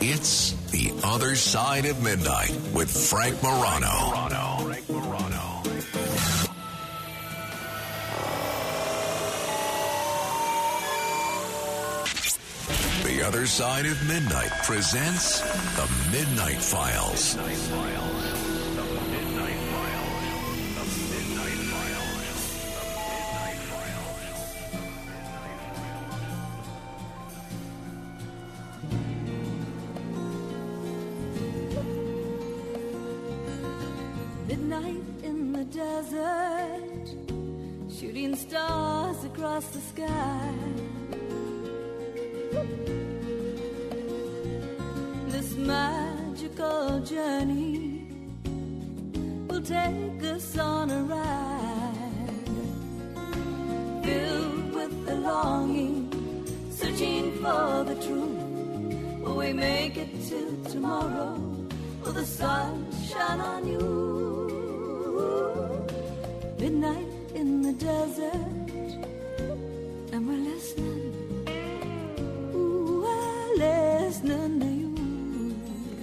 It's The Other Side of Midnight with Frank Morano. Frank Morano. The Other Side of Midnight presents The Midnight Files. Midnight Files. Midnight in the desert, shooting stars across the sky. This magical journey will take us on a ride, filled with the longing, searching for the truth. Will we make it to tomorrow? Will the sun shine on you? Desert, and we're listening.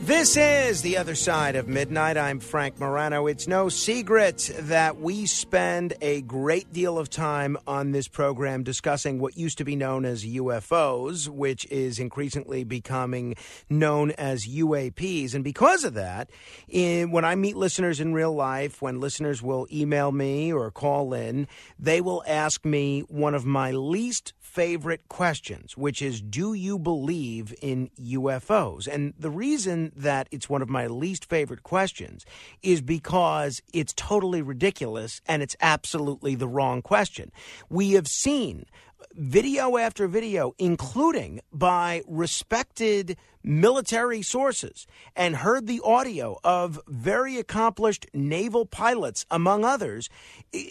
This is The Other Side of Midnight. I'm Frank Morano. It's no secret that we spend a great deal of time on this program discussing what used to be known as UFOs, which is increasingly becoming known as UAPs. And because of that, in, when I meet listeners in real life, when listeners will email me or call in, they will ask me one of my least favorite questions, which is Do you believe in UFOs? And the reason that it's one of my least favorite questions is because it's totally ridiculous and it's absolutely the wrong question. We have seen video after video, including by respected military sources, and heard the audio of very accomplished naval pilots, among others,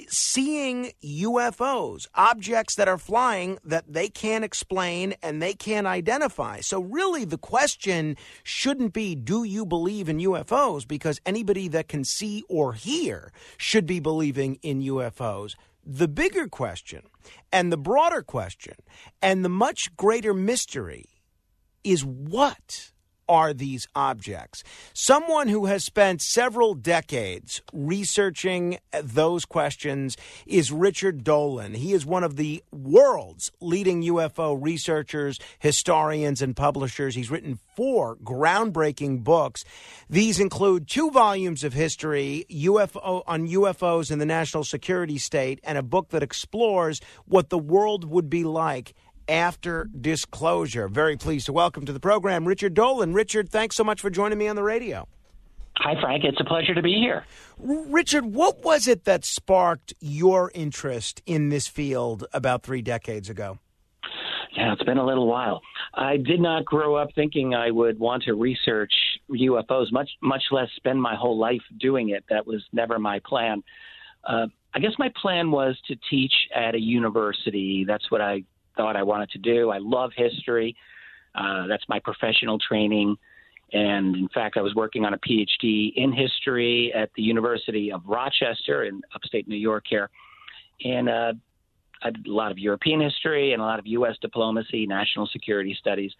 seeing UFOs, objects that are flying that they can't explain and they can't identify. So, really, the question shouldn't be do you believe in UFOs? Because anybody that can see or hear should be believing in UFOs. The bigger question and the broader question and the much greater mystery is what are these objects? Someone who has spent several decades researching those questions is Richard Dolan. He is one of the world's leading UFO researchers, historians, and publishers. He's written four groundbreaking books. These include two volumes of history UFO on UFOs in the national security state and a book that explores what the world would be like after disclosure. Very pleased to welcome to the program Richard Dolan. Richard, thanks so much for joining me on the radio. Hi, Frank. It's a pleasure to be here. Richard, what was it that sparked your interest in this field about three decades ago? Yeah, it's been a little while. I did not grow up thinking I would want to research UFOs, much much less spend my whole life doing it. That was never my plan. Uh, I guess my plan was to teach at a university. That's what I thought I wanted to do. I love history. Uh, that's my professional training. And in fact, I was working on a PhD in history at the University of Rochester in upstate New York here. And uh, I did a lot of European history and a lot of U.S. diplomacy, national security studies.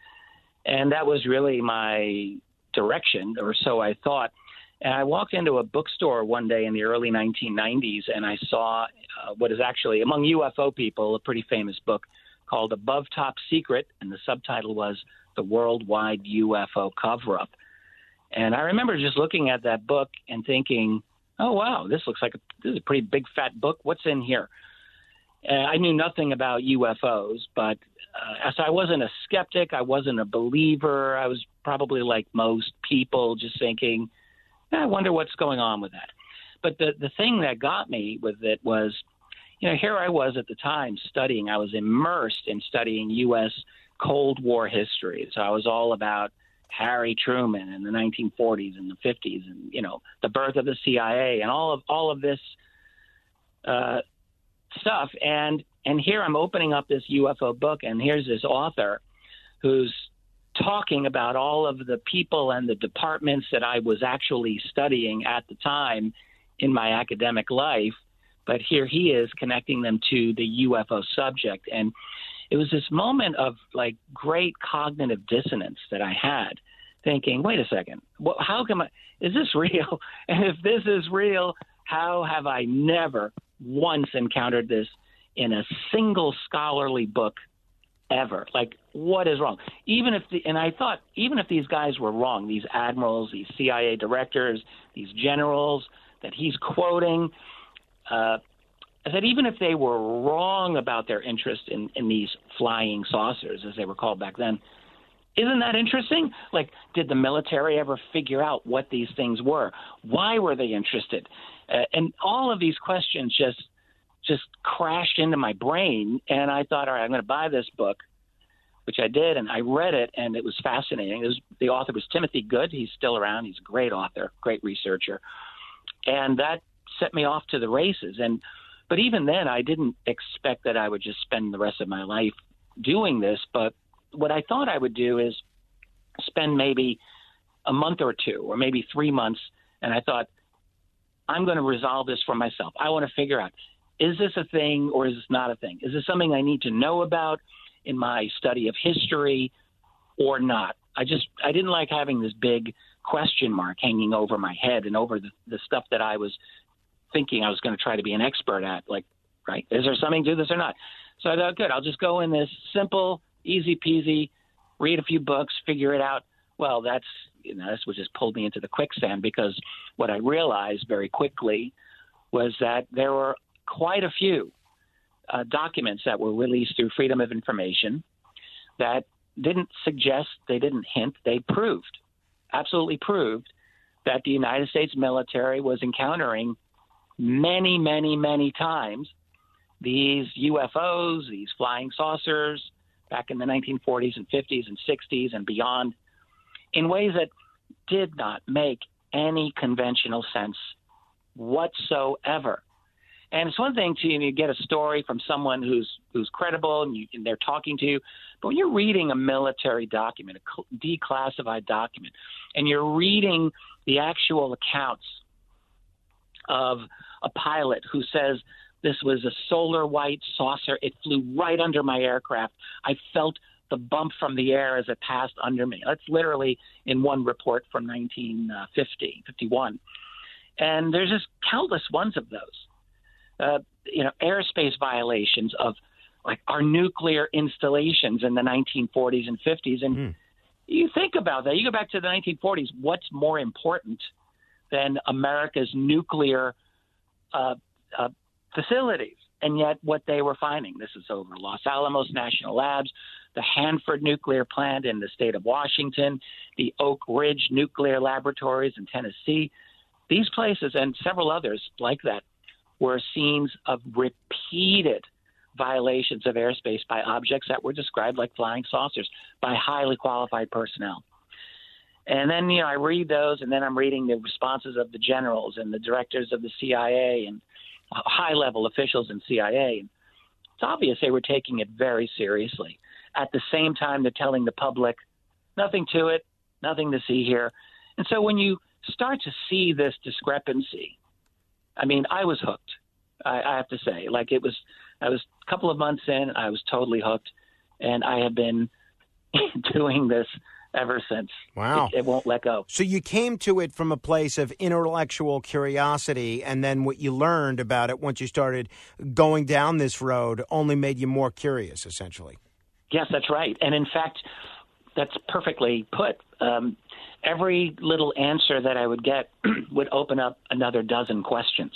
And that was really my direction, or so I thought. And I walked into a bookstore one day in the early 1990s and I saw uh, what is actually, among UFO people, a pretty famous book called Above Top Secret, and the subtitle was The Worldwide UFO Cover Up. And I remember just looking at that book and thinking, oh, wow, this looks like a, this is a pretty big fat book. What's in here? Uh, I knew nothing about UFOs, but uh, so I wasn't a skeptic. I wasn't a believer. I was probably like most people, just thinking, I wonder what's going on with that. But the the thing that got me with it was, you know, here I was at the time studying. I was immersed in studying U.S. Cold War history. So I was all about Harry Truman in the 1940s and the 50s, and you know the birth of the CIA and all of all of this uh, stuff. And and here I'm opening up this UFO book, and here's this author who's talking about all of the people and the departments that I was actually studying at the time in my academic life. But here he is connecting them to the UFO subject. And it was this moment of like great cognitive dissonance that I had, thinking, wait a second, what, how come I, is this real? And if this is real, how have I never once encountered this in a single scholarly book ever? Like, what is wrong? Even if the, and I thought, even if these guys were wrong, these admirals, these CIA directors, these generals that he's quoting, uh, said, even if they were wrong about their interest in, in these flying saucers, as they were called back then, isn't that interesting? Like, did the military ever figure out what these things were? Why were they interested? Uh, and all of these questions just just crashed into my brain, and I thought, all right, I'm going to buy this book, which I did, and I read it, and it was fascinating. It was, the author was Timothy Good. He's still around. He's a great author, great researcher, and that set me off to the races. And but even then, I didn't expect that I would just spend the rest of my life doing this. But what I thought I would do is spend maybe a month or two, or maybe three months, and I thought I'm going to resolve this for myself. I want to figure out is this a thing or is this not a thing? Is this something I need to know about in my study of history or not? I just I didn't like having this big question mark hanging over my head and over the, the stuff that I was thinking I was going to try to be an expert at. Like, right? Is there something to this or not? So I thought, good, I'll just go in this simple, easy peasy, read a few books, figure it out. Well, that's you know, this was just pulled me into the quicksand because what I realized very quickly was that there were quite a few uh, documents that were released through Freedom of Information that didn't suggest, they didn't hint, they proved, absolutely proved that the United States military was encountering many, many, many times these UFOs, these flying saucers back in the 1940s and 50s and 60s and beyond in ways that did not make any conventional sense whatsoever. And it's one thing to you know, get a story from someone who's who's credible and, you, and they're talking to you, but when you're reading a military document, a declassified document, and you're reading the actual accounts of a pilot who says this was a solar white saucer. It flew right under my aircraft. I felt the bump from the air as it passed under me. That's literally in one report from 1950, 51. And there's just countless ones of those. Uh, you know, airspace violations of like our nuclear installations in the 1940s and 50s. And mm. you think about that. You go back to the 1940s. What's more important than America's nuclear uh, uh, facilities? And yet, what they were finding this is over Los Alamos National Labs, the Hanford Nuclear Plant in the state of Washington, the Oak Ridge Nuclear Laboratories in Tennessee. These places and several others like that were scenes of repeated violations of airspace by objects that were described like flying saucers by highly qualified personnel. And then, you know, I read those, and then I'm reading the responses of the generals and the directors of the CIA and uh, high level officials in CIA. It's obvious they were taking it very seriously. At the same time, they're telling the public, nothing to it, nothing to see here. And so when you start to see this discrepancy I mean, I was hooked. I, I have to say, like it was. I was a couple of months in. I was totally hooked, and I have been doing this ever since. Wow. It, it, won't let go. So you came to it from a place of intellectual curiosity, and then what you learned about it once you started going down this road only made you more curious, essentially. Yes, that's right. And in fact, that's perfectly put. Um, every little answer that I would get would open up another dozen questions.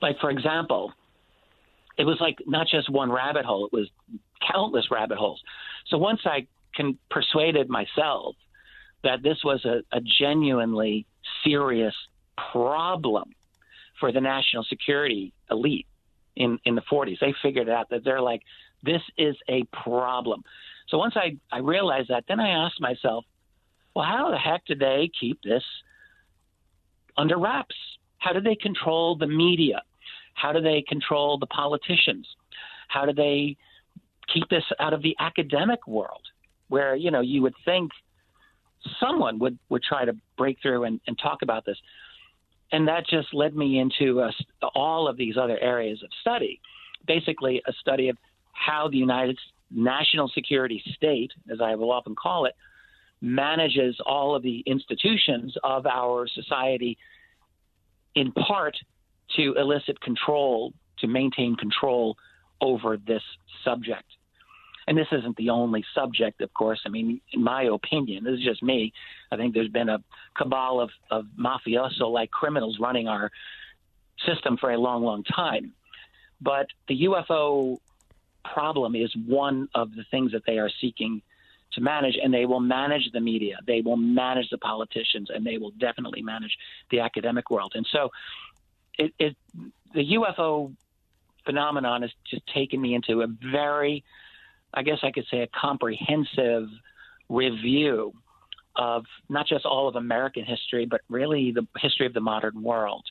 Like, for example, it was like not just one rabbit hole, it was countless rabbit holes. So once I can persuaded myself that this was a, a genuinely serious problem for the national security elite in, in the 40s, they figured out that they're like, this is a problem. So once I, I realized that, then I asked myself, well, how the heck did they keep this under wraps? How do they control the media? How do they control the politicians? How do they keep this out of the academic world, where you know you would think someone would would try to break through and, and talk about this, and that just led me into all of these other areas of study. Basically, a study of how the United national security state, as I will often call it, manages all of the institutions of our society in part to elicit control, to maintain control over this subject. And this isn't the only subject, of course. I mean, in my opinion, this is just me. I think there's been a cabal of, of mafioso like criminals running our system for a long, long time. But the UFO problem is one of the things that they are seeking to manage, and they will manage the media, they will manage the politicians, and they will definitely manage the academic world. And so, it, it the UFO phenomenon has just taken me into a very, I guess I could say, a comprehensive review of not just all of American history, but really the history of the modern world.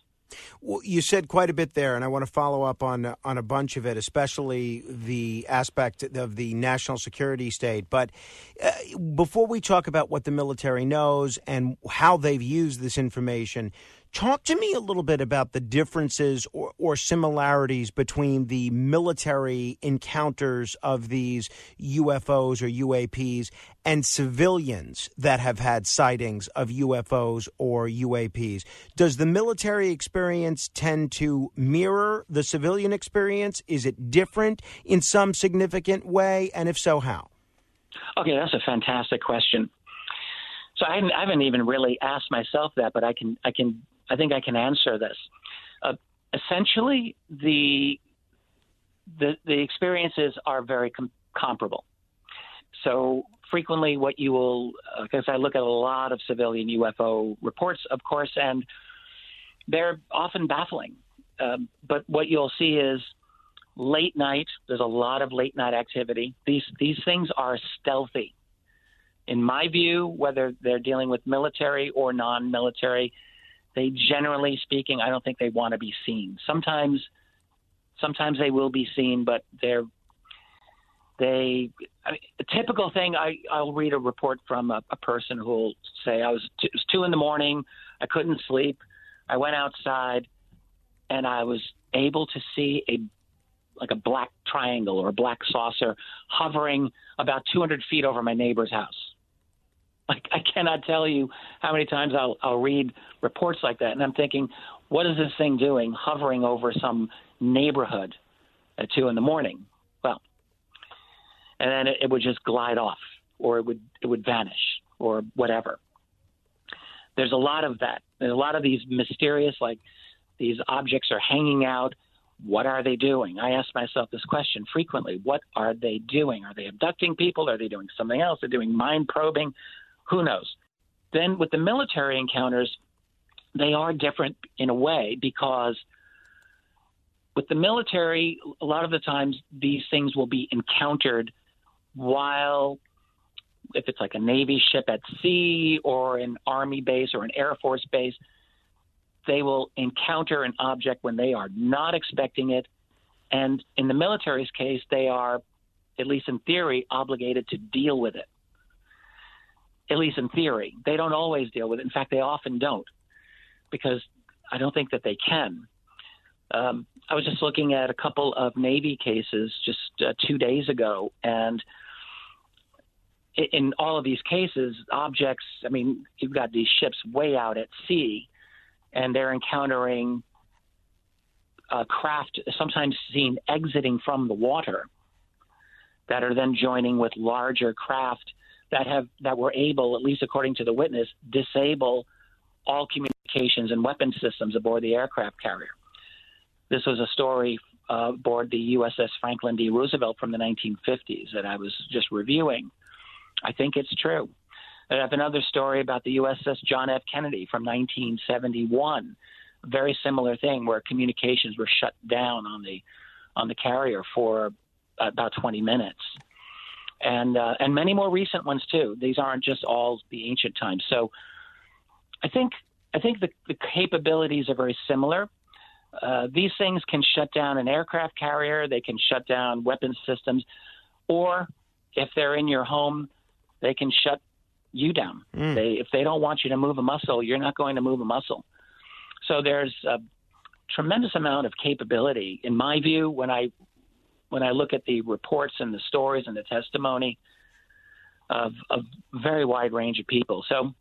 Well, you said quite a bit there, and I want to follow up on on a bunch of it, especially the aspect of the national security state. But uh, before we talk about what the military knows and how they've used this information, Talk to me a little bit about the differences or, or, similarities between the military encounters of these UFOs or UAPs and civilians that have had sightings of UFOs or UAPs. Does the military experience tend to mirror the civilian experience? Is it different in some significant way? And if so, how? Okay, that's a fantastic question. So I haven't, I haven't even really asked myself that, but I can I can I think I can answer this. Uh, essentially, the, the the experiences are very com- comparable. So frequently, what you will, because uh, I look at a lot of civilian UFO reports, of course, and they're often baffling. Um, but what you'll see is late night. There's a lot of late night activity. These these things are stealthy. In my view, whether they're dealing with military or non-military, they generally speaking, I don't think they want to be seen. Sometimes, sometimes they will be seen, but they're they. I mean, a typical thing. I I'll read a report from a, a person who will say I was t- it was two in the morning. I couldn't sleep. I went outside, and I was able to see a like a black triangle or a black saucer hovering about 200 feet over my neighbor's house. Like I cannot tell you how many times I'll I'll read reports like that, and I'm thinking, what is this thing doing, hovering over some neighborhood at two in the morning? Well, and then it, it would just glide off, or it would it would vanish, or whatever. There's a lot of that. There's a lot of these mysterious, like these objects are hanging out. What are they doing? I ask myself this question frequently. What are they doing? Are they abducting people? Are they doing something else? They're doing mind probing. Who knows? Then with the military encounters, they are different in a way because with the military, a lot of the times these things will be encountered while, if it's like a Navy ship at sea or an Army base or an Air Force base, they will encounter an object when they are not expecting it. And in the military's case, they are, at least in theory, obligated to deal with it at least in theory. They don't always deal with it. In fact, they often don't because I don't think that they can. Um, I was just looking at a couple of Navy cases just uh, two days ago, and in all of these cases, objects, I mean, you've got these ships way out at sea, and they're encountering craft sometimes seen exiting from the water that are then joining with larger craft that have that were able, at least according to the witness, disable all communications and weapon systems aboard the aircraft carrier. This was a story uh, aboard the USS Franklin D. Roosevelt from the 1950s that I was just reviewing. I think it's true. I have another story about the USS John F. Kennedy from 1971. A very similar thing where communications were shut down on the on the carrier for about 20 minutes and uh, and many more recent ones too. These aren't just all the ancient times. So I think I think the, the capabilities are very similar. Uh, these things can shut down an aircraft carrier. They can shut down weapons systems, or if they're in your home, they can shut you down. Mm. They, if they don't want you to move a muscle, you're not going to move a muscle. So there's a tremendous amount of capability, in my view, when I when I look at the reports and the stories and the testimony of a very wide range of people. So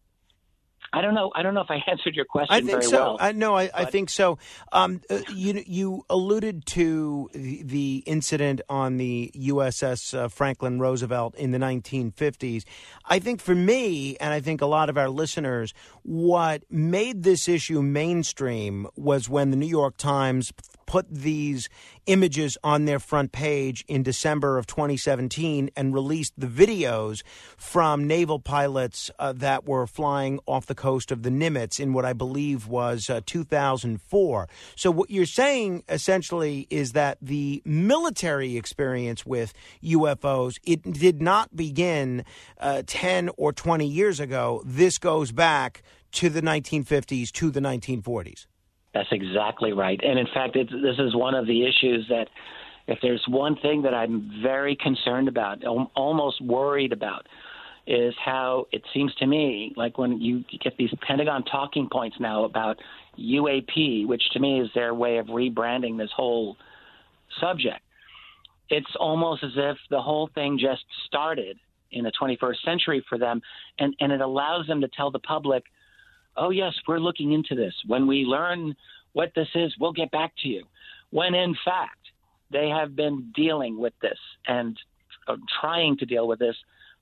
I don't know. I don't know if I answered your question I think very so. well. I no, I, I think so. Um, uh, you you alluded to the, the incident on the USS uh, Franklin Roosevelt in the 1950s. I think for me, and I think a lot of our listeners, what made this issue mainstream was when the New York Times put these images on their front page in December of 2017 and released the videos from naval pilots uh, that were flying off the coast of the Nimitz in what I believe was uh, 2004. So, what you're saying essentially is that the military experience with UFOs it did not begin uh, 10 or 20 years ago. This goes back to the 1950s to the 1940s. That's exactly right. And in fact, this is one of the issues that, if there's one thing that I'm very concerned about, almost worried about, is how it seems to me like when you get these Pentagon talking points now about UAP, which to me is their way of rebranding this whole subject. It's almost as if the whole thing just started in the 21st century for them, and, and it allows them to tell the public oh, yes, we're looking into this. When we learn what this is, we'll get back to you. When in fact, they have been dealing with this and uh, trying to deal with this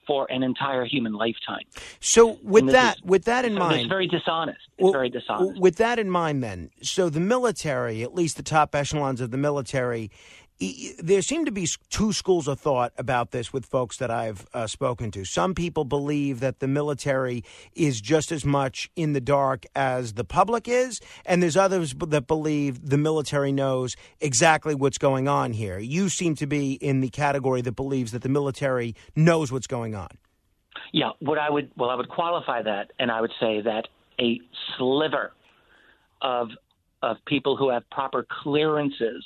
for an entire human lifetime. So, with that, is- with that in So mind, It's very dishonest. It's Well, very dishonest. With that in mind, then, so the military, at least the top echelons of the military, there seem to be two schools of thought about this with folks that I've uh, spoken to. Some people believe that the military is just as much in the dark as the public is, and there's others that believe the military knows exactly what's going on here. You seem to be in the category that believes that the military knows what's going on. Yeah, what I would well, I would qualify that, and I would say that a sliver of of people who have proper clearances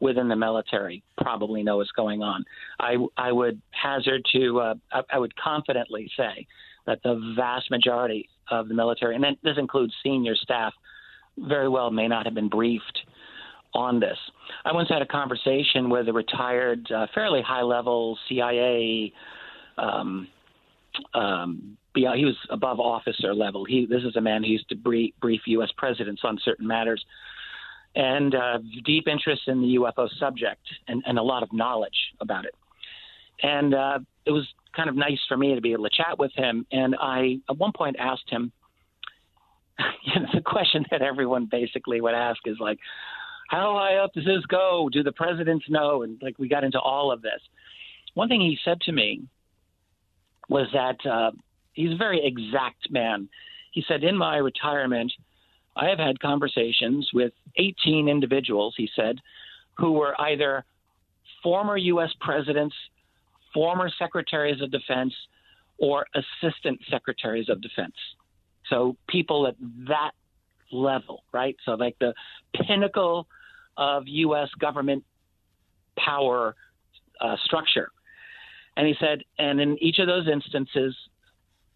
within the military probably know what's going on. I I would hazard to uh, I, I would confidently say that the vast majority of the military, and this includes senior staff, very well may not have been briefed on this. I once had a conversation with a retired, uh, fairly high level CIA. Um, um, he was above officer level. He this is a man who used to brief, brief U.S. presidents on certain matters, and uh, deep interest in the UFO subject and, and a lot of knowledge about it. And uh, it was kind of nice for me to be able to chat with him. And I at one point asked him, you know, the question that everyone basically would ask is like, how high up does this go? Do the presidents know? And like we got into all of this. One thing he said to me was that uh, he's a very exact man. He said, In my retirement, I have had conversations with 18 individuals, he said, who were either former U.S. presidents, former secretaries of defense, or assistant secretaries of defense. So people at that level, right? So, like the pinnacle of U.S. government power uh, structure. And he said, and in each of those instances,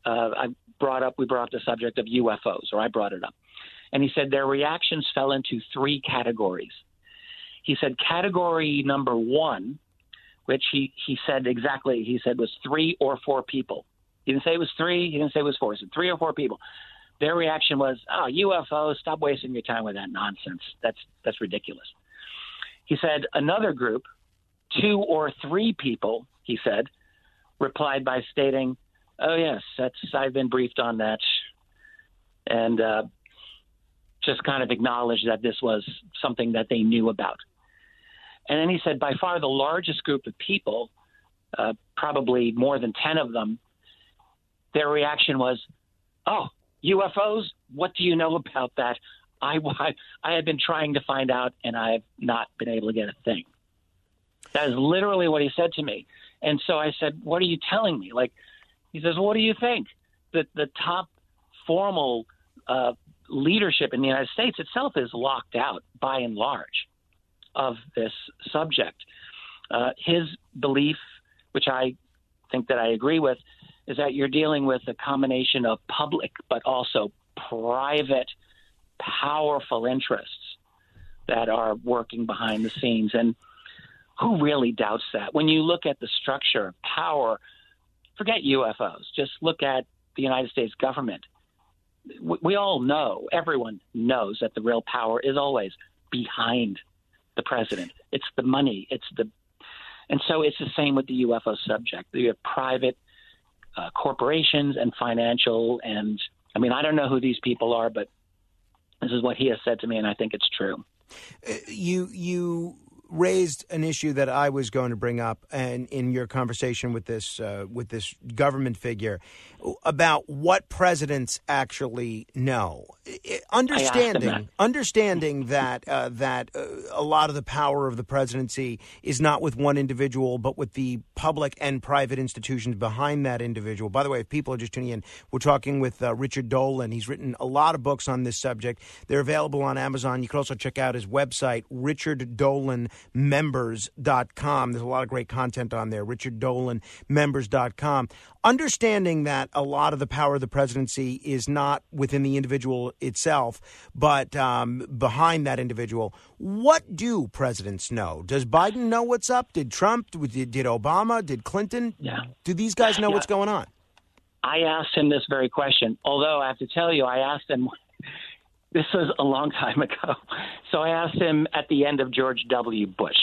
uh, I brought up, we brought up the subject of UFOs, or I brought it up. And he said their reactions fell into three categories. He said category number one, which he, he said exactly, he said was three or four people. He didn't say it was three, he didn't say it was four, he said three or four people. Their reaction was, oh, UFOs, stop wasting your time with that nonsense. That's, that's ridiculous. He said another group, two or three people, he said, replied by stating, "Oh yes, that's I've been briefed on that," and uh, just kind of acknowledged that this was something that they knew about. And then he said, by far the largest group of people, uh, probably more than ten of them, their reaction was, "Oh, UFOs? What do you know about that?" I, I, I have been trying to find out, and I have not been able to get a thing. That is literally what he said to me. And so I said, "What are you telling me?" Like, he says, "What do you think?" That the top formal uh, leadership in the United States itself is locked out by and large of this subject. Uh, his belief, which I think that I agree with, is that you're dealing with a combination of public but also private, powerful interests that are working behind the scenes. And who really doubts that? When you look at the structure of power, forget UFOs, just look at the United States government. We, all know, everyone knows that the real power is always behind the president. It's the money, it's the and so it's the same with the UFO subject. You have private uh, corporations and financial, and I mean, I don't know who these people are, but this is what he has said to me, and I think it's true. Uh, you you raised an issue that I was going to bring up, and in your conversation with this uh, with this government figure about what presidents actually know. Understanding that. understanding that uh, that uh, a lot of the power of the presidency is not with one individual, but with the public and private institutions behind that individual. By the way, if people are just tuning in, we're talking with uh, Richard Dolan. He's written a lot of books on this subject. They're available on Amazon. You can also check out his website, richarddolanmembers.com. There's a lot of great content on there, richarddolanmembers.com. Understanding that a lot of the power of the presidency is not within the individual itself, but um, behind that individual. What do presidents know? Does Biden know what's up? Did Trump? Did, did Obama? Did Clinton? Yeah. Do these guys know Yeah. what's going on? I asked him this very question. Although I have to tell you, I asked him. This was a long time ago. So I asked him at the end of George W. Bush.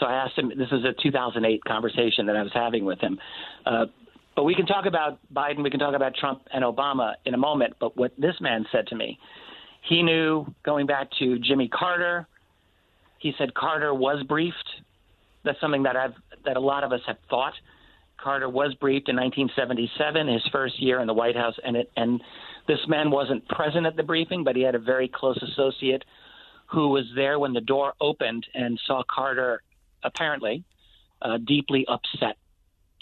So I asked him. This is a 2008 conversation that I was having with him. Uh, but we can talk about Biden. We can talk about Trump and Obama in a moment. But what this man said to me, he knew going back to Jimmy Carter. He said Carter was briefed. That's something that I've that a lot of us have thought. Carter was briefed in 1977, his first year in the White House, and it and this man wasn't present at the briefing, but he had a very close associate who was there when the door opened and saw Carter apparently uh, deeply upset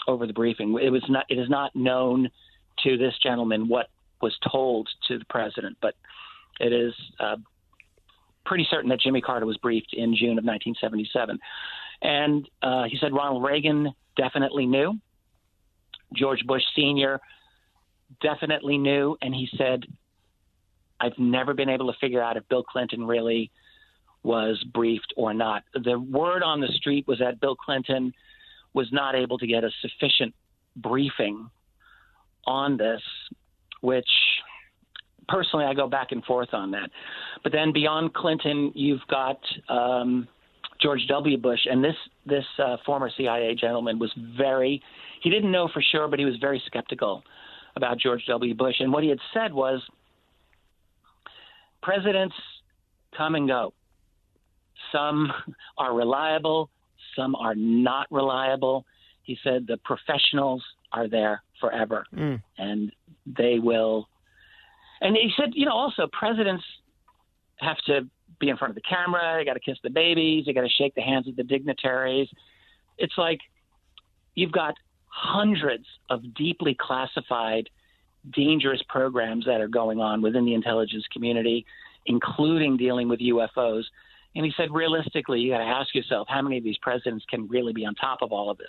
over the briefing. It was not it is not known to this gentleman what was told to the president, but it is uh, pretty certain that Jimmy Carter was briefed in June of 1977. And uh, he said Ronald Reagan definitely knew. George Bush Sr. definitely knew. And he said, I've never been able to figure out if Bill Clinton really was briefed or not. The word on the street was that Bill Clinton was not able to get a sufficient briefing on this, which personally I go back and forth on that. But then beyond Clinton, you've got um, George W. Bush, and this this uh, former CIA gentleman was very he didn't know for sure, but he was very skeptical about George W. Bush. And what he had said was, presidents come and go. Some are reliable, some are not reliable. He said the professionals are there forever, Mm. and they will. And he said, you know, also presidents have to be in front of the camera. They got to kiss the babies. They got to shake the hands of the dignitaries. It's like you've got hundreds of deeply classified, dangerous programs that are going on within the intelligence community, including dealing with UFOs. And he said, realistically, you got to ask yourself how many of these presidents can really be on top of all of this.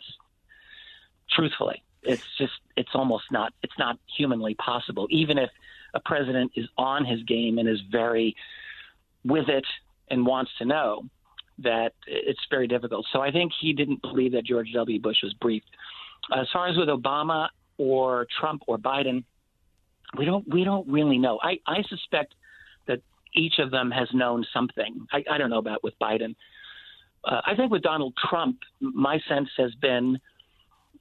Truthfully, it's just it's almost not it's not humanly possible. Even if a president is on his game and is very with it and wants to know that it's very difficult. So I think he didn't believe that George W. Bush was briefed. As far as with Obama or Trump or Biden, we don't we don't really know. I, I suspect that each of them has known something. I, I don't know about with Biden. Uh, I think with Donald Trump, my sense has been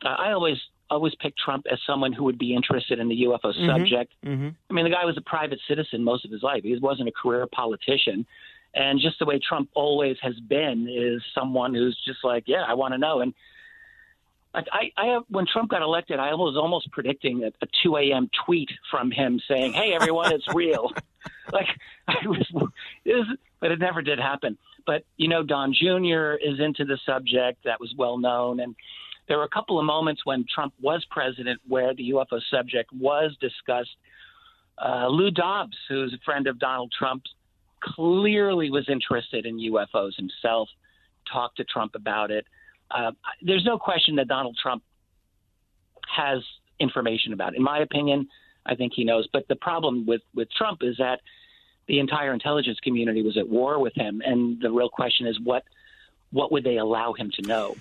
uh, I always always pick Trump as someone who would be interested in the UFO subject. Mm-hmm. I mean, the guy was a private citizen most of his life. He wasn't a career politician. And just the way Trump always has been is someone who's just like, yeah, I want to know. And I, I, I have, when Trump got elected, I was almost predicting a, a 2 a.m. tweet from him saying, "Hey, everyone, it's real." like I was, it was, but it never did happen. But you know, Don Jr. is into the subject. That was well known, and There were a couple of moments when Trump was president where the UFO subject was discussed. Uh, Lou Dobbs, who's a friend of Donald Trump, clearly was interested in UFOs himself, talked to Trump about it. Uh, there's no question that Donald Trump has information about it. In my opinion, I think he knows. But the problem with, with Trump is that the entire intelligence community was at war with him, and the real question is what what would they allow him to know?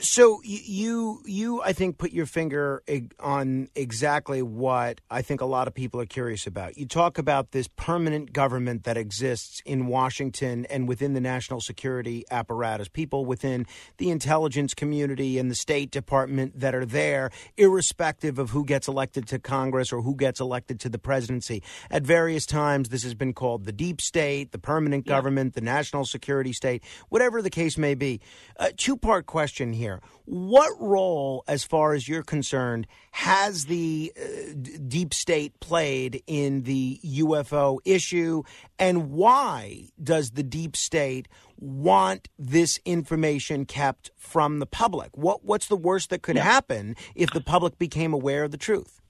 So you you I think put your finger on exactly what I think a lot of people are curious about. You talk about this permanent government that exists in Washington and within the national security apparatus, people within the intelligence community and the State Department that are there irrespective of who gets elected to Congress or who gets elected to the presidency. At various times this has been called the deep state, the permanent yeah. government, the national security state, whatever the case may be. A two-part question question here. What role, as far as you're concerned, has the uh, deep state played in the UFO issue, and why does the deep state want this information kept from the public? What What's the worst that could yeah. happen if the public became aware of the truth?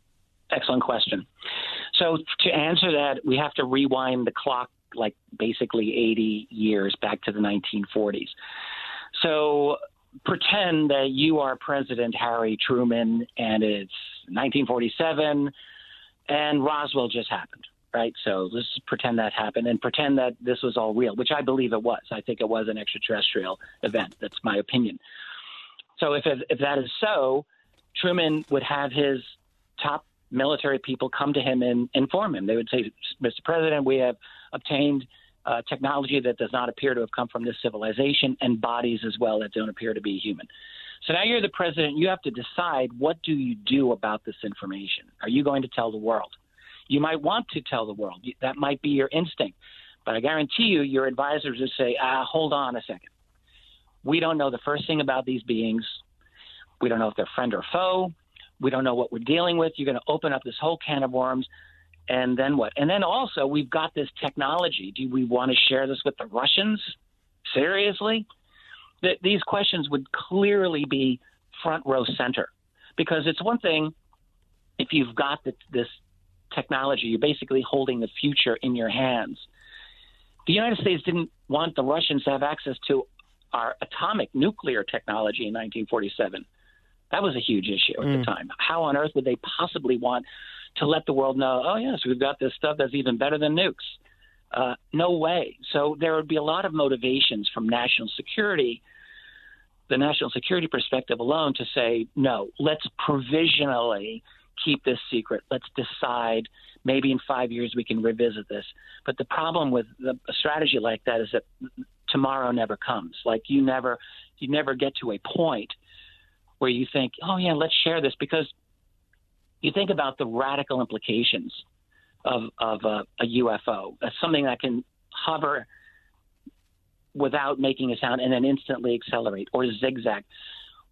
Excellent question. So to answer that, we have to rewind the clock like basically 80 years back to the 1940s. So pretend that you are President Harry Truman and it's 1947 and Roswell just happened, right? So let's pretend that happened and pretend that this was all real, which I believe it was. I think it was an extraterrestrial event. That's my opinion. So if, if that is so, Truman would have his top military people come to him and inform him. They would say, Mr. President, we have obtained uh, technology that does not appear to have come from this civilization and bodies as well that don't appear to be human. So now you're the president. You have to decide what do you do about this information. Are you going to tell the world? You might want to tell the world. That might be your instinct. But I guarantee you, your advisors will say, ah, hold on a second. We don't know the first thing about these beings. We don't know if they're friend or foe. We don't know what we're dealing with. You're going to open up this whole can of worms and then what? And then also, we've got this technology. Do we want to share this with the Russians? Seriously? That these questions would clearly be front row center, because it's one thing if you've got the, this technology, you're basically holding the future in your hands. The United States didn't want the Russians to have access to our atomic nuclear technology in 1947. That was a huge issue at mm. the time. How on earth would they possibly want to let the world know, oh, yes, we've got this stuff that's even better than nukes. Uh, no way. So there would be a lot of motivations from national security, the national security perspective alone, to say, no, let's provisionally keep this secret. Let's decide maybe in five years we can revisit this. But the problem with the, a strategy like that is that tomorrow never comes. Like you never, you never get to a point where you think, oh yeah, let's share this because you think about the radical implications of, of a, a UFO, something that can hover without making a sound and then instantly accelerate or zigzag.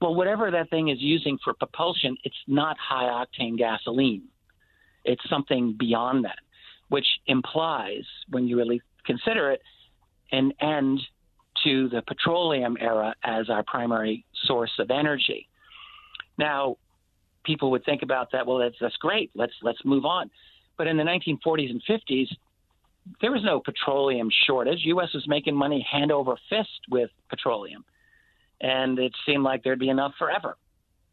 Well, whatever that thing is using for propulsion, it's not high octane gasoline. It's something beyond that, which implies, when you really consider it, an end to the petroleum era as our primary source of energy. Now, people would think about that. Well, that's that's great. Let's let's move on. But in the 1940s and 50s, there was no petroleum shortage. U.S. was making money hand over fist with petroleum, and it seemed like there'd be enough forever.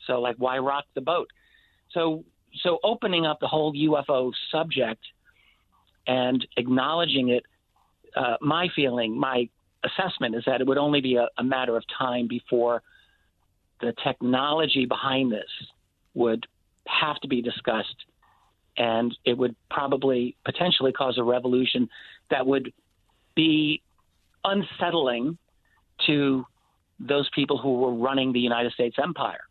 So, like, why rock the boat? So, so opening up the whole UFO subject and acknowledging it, uh, my feeling, my assessment is that it would only be a, a matter of time before the technology behind this would have to be discussed, and it would probably potentially cause a revolution that would be unsettling to those people who were running the United States empire,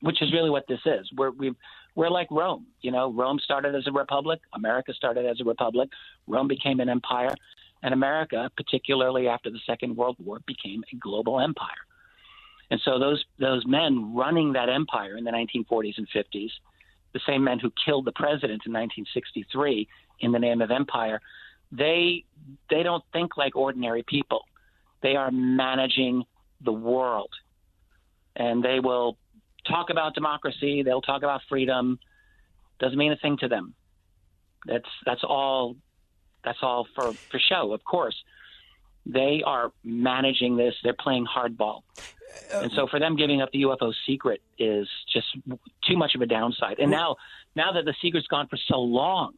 which is really what this is. We're we we're like Rome. You know, Rome started as a republic. America started as a republic. Rome became an empire, and America, particularly after the Second World War, became a global empire. And so those those men running that empire in the 1940s and 50s, the same men who killed the president in 1963 in the name of empire, they they don't think like ordinary people. They are managing the world, and they will talk about democracy. They'll talk about freedom. Doesn't mean a thing to them. That's that's all. That's all for for show, of course. They are managing this. They're playing hardball. Uh, and so for them giving up the UFO secret is just too much of a downside. And now now that the secret's gone for so long,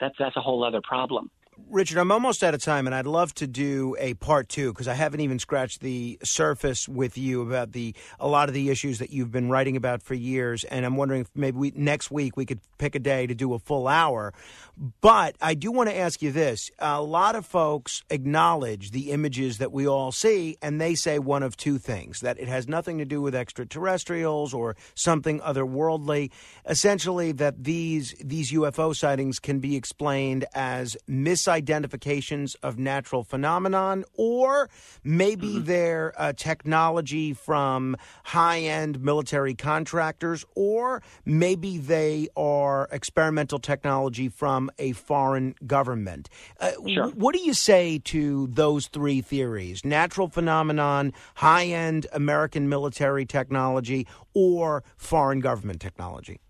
that's that's a whole other problem. Richard, I'm almost out of time, and I'd love to do a part two because I haven't even scratched the surface with you about the a lot of the issues that you've been writing about for years. And I'm wondering if maybe we, next week we could pick a day to do a full hour. But I do want to ask you this: a lot of folks acknowledge the images that we all see, and they say one of two things: that it has nothing to do with extraterrestrials or something otherworldly. Essentially, that these these UFO sightings can be explained as misidentifications of natural phenomenon, or maybe they're uh, technology from high end military contractors, or maybe they are experimental technology from a foreign government. Uh, Sure. What do you say to those three theories? Natural phenomenon, high end American military technology, or foreign government technology?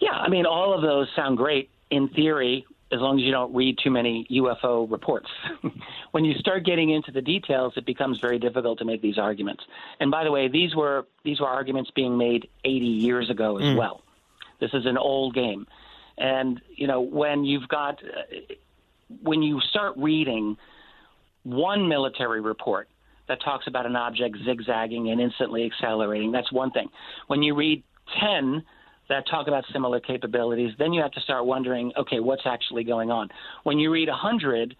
Yeah, I mean, all of those sound great in theory, as long as you don't read too many UFO reports. when you start getting into the details, it becomes very difficult to make these arguments. And by the way, these were these were arguments being made 80 years ago as well. This is an old game, and you know when you've got uh, when you start reading one military report that talks about an object zigzagging and instantly accelerating, that's one thing. When you read 10 that talk about similar capabilities, then you have to start wondering, okay, what's actually going on? When you read 100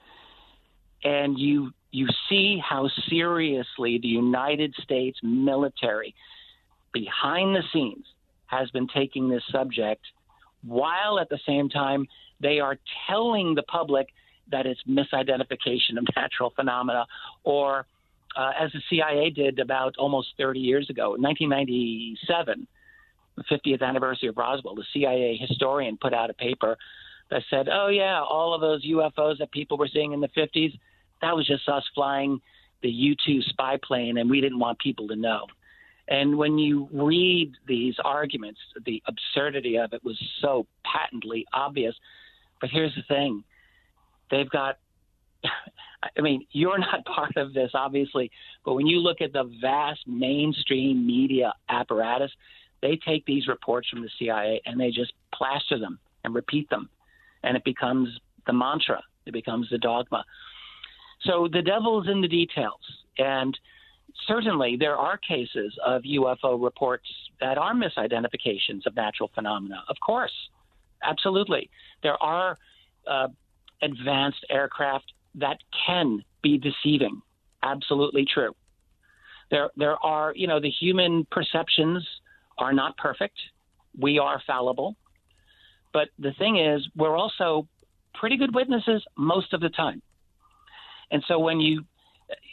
and you you see how seriously the United States military behind the scenes has been taking this subject while at the same time they are telling the public that it's misidentification of natural phenomena or uh, as the CIA did about almost 30 years ago, 1997, the 50th anniversary of Roswell, the CIA historian put out a paper that said, oh, yeah, all of those UFOs that people were seeing in the 50s, that was just us flying the U 2 spy plane, and we didn't want people to know. And when you read these arguments, the absurdity of it was so patently obvious. But here's the thing they've got, I mean, you're not part of this, obviously, but when you look at the vast mainstream media apparatus, they take these reports from the CIA and they just plaster them and repeat them. And it becomes the mantra, it becomes the dogma. So the devil's in the details. And certainly there are cases of UFO reports that are misidentifications of natural phenomena. Of course, absolutely. There are uh, advanced aircraft that can be deceiving. Absolutely true. There, there are, you know, the human perceptions are not perfect. We are fallible. But the thing is, we're also pretty good witnesses most of the time. And so when you,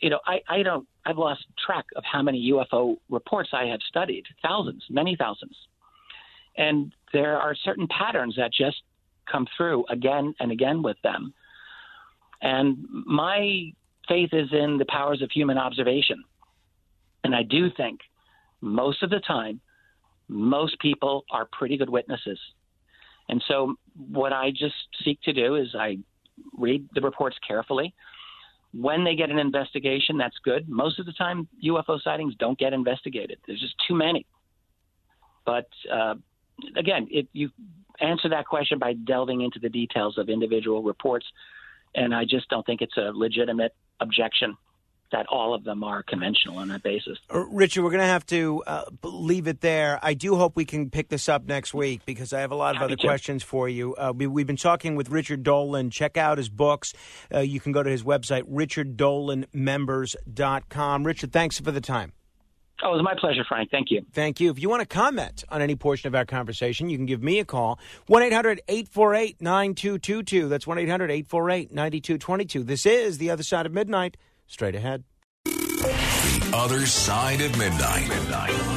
you know, I, I don't, I've lost track of how many UFO reports I have studied, thousands, many thousands. And there are certain patterns that just come through again and again with them. And my faith is in the powers of human observation. And I do think most of the time, most people are pretty good witnesses. And so, what I just seek to do is I read the reports carefully. When they get an investigation, that's good. Most of the time, UFO sightings don't get investigated. There's just too many. But uh, again, it, you answer that question by delving into the details of individual reports, and I just don't think it's a legitimate objection that all of them are conventional on that basis. Uh, Richard, we're going to have to uh, leave it there. I do hope we can pick this up next week because I have a lot of Happy other to. questions for you. Uh, we, we've been talking with Richard Dolan. Check out his books. Uh, you can go to his website, richarddolanmembers.com. Richard, thanks for the time. Oh, it was my pleasure, Frank. Thank you. Thank you. If you want to comment on any portion of our conversation, you can give me a call 1 800 848 9222. That's 1 800 848 9222. This is The Other Side of Midnight. Straight ahead. The other side of midnight. midnight.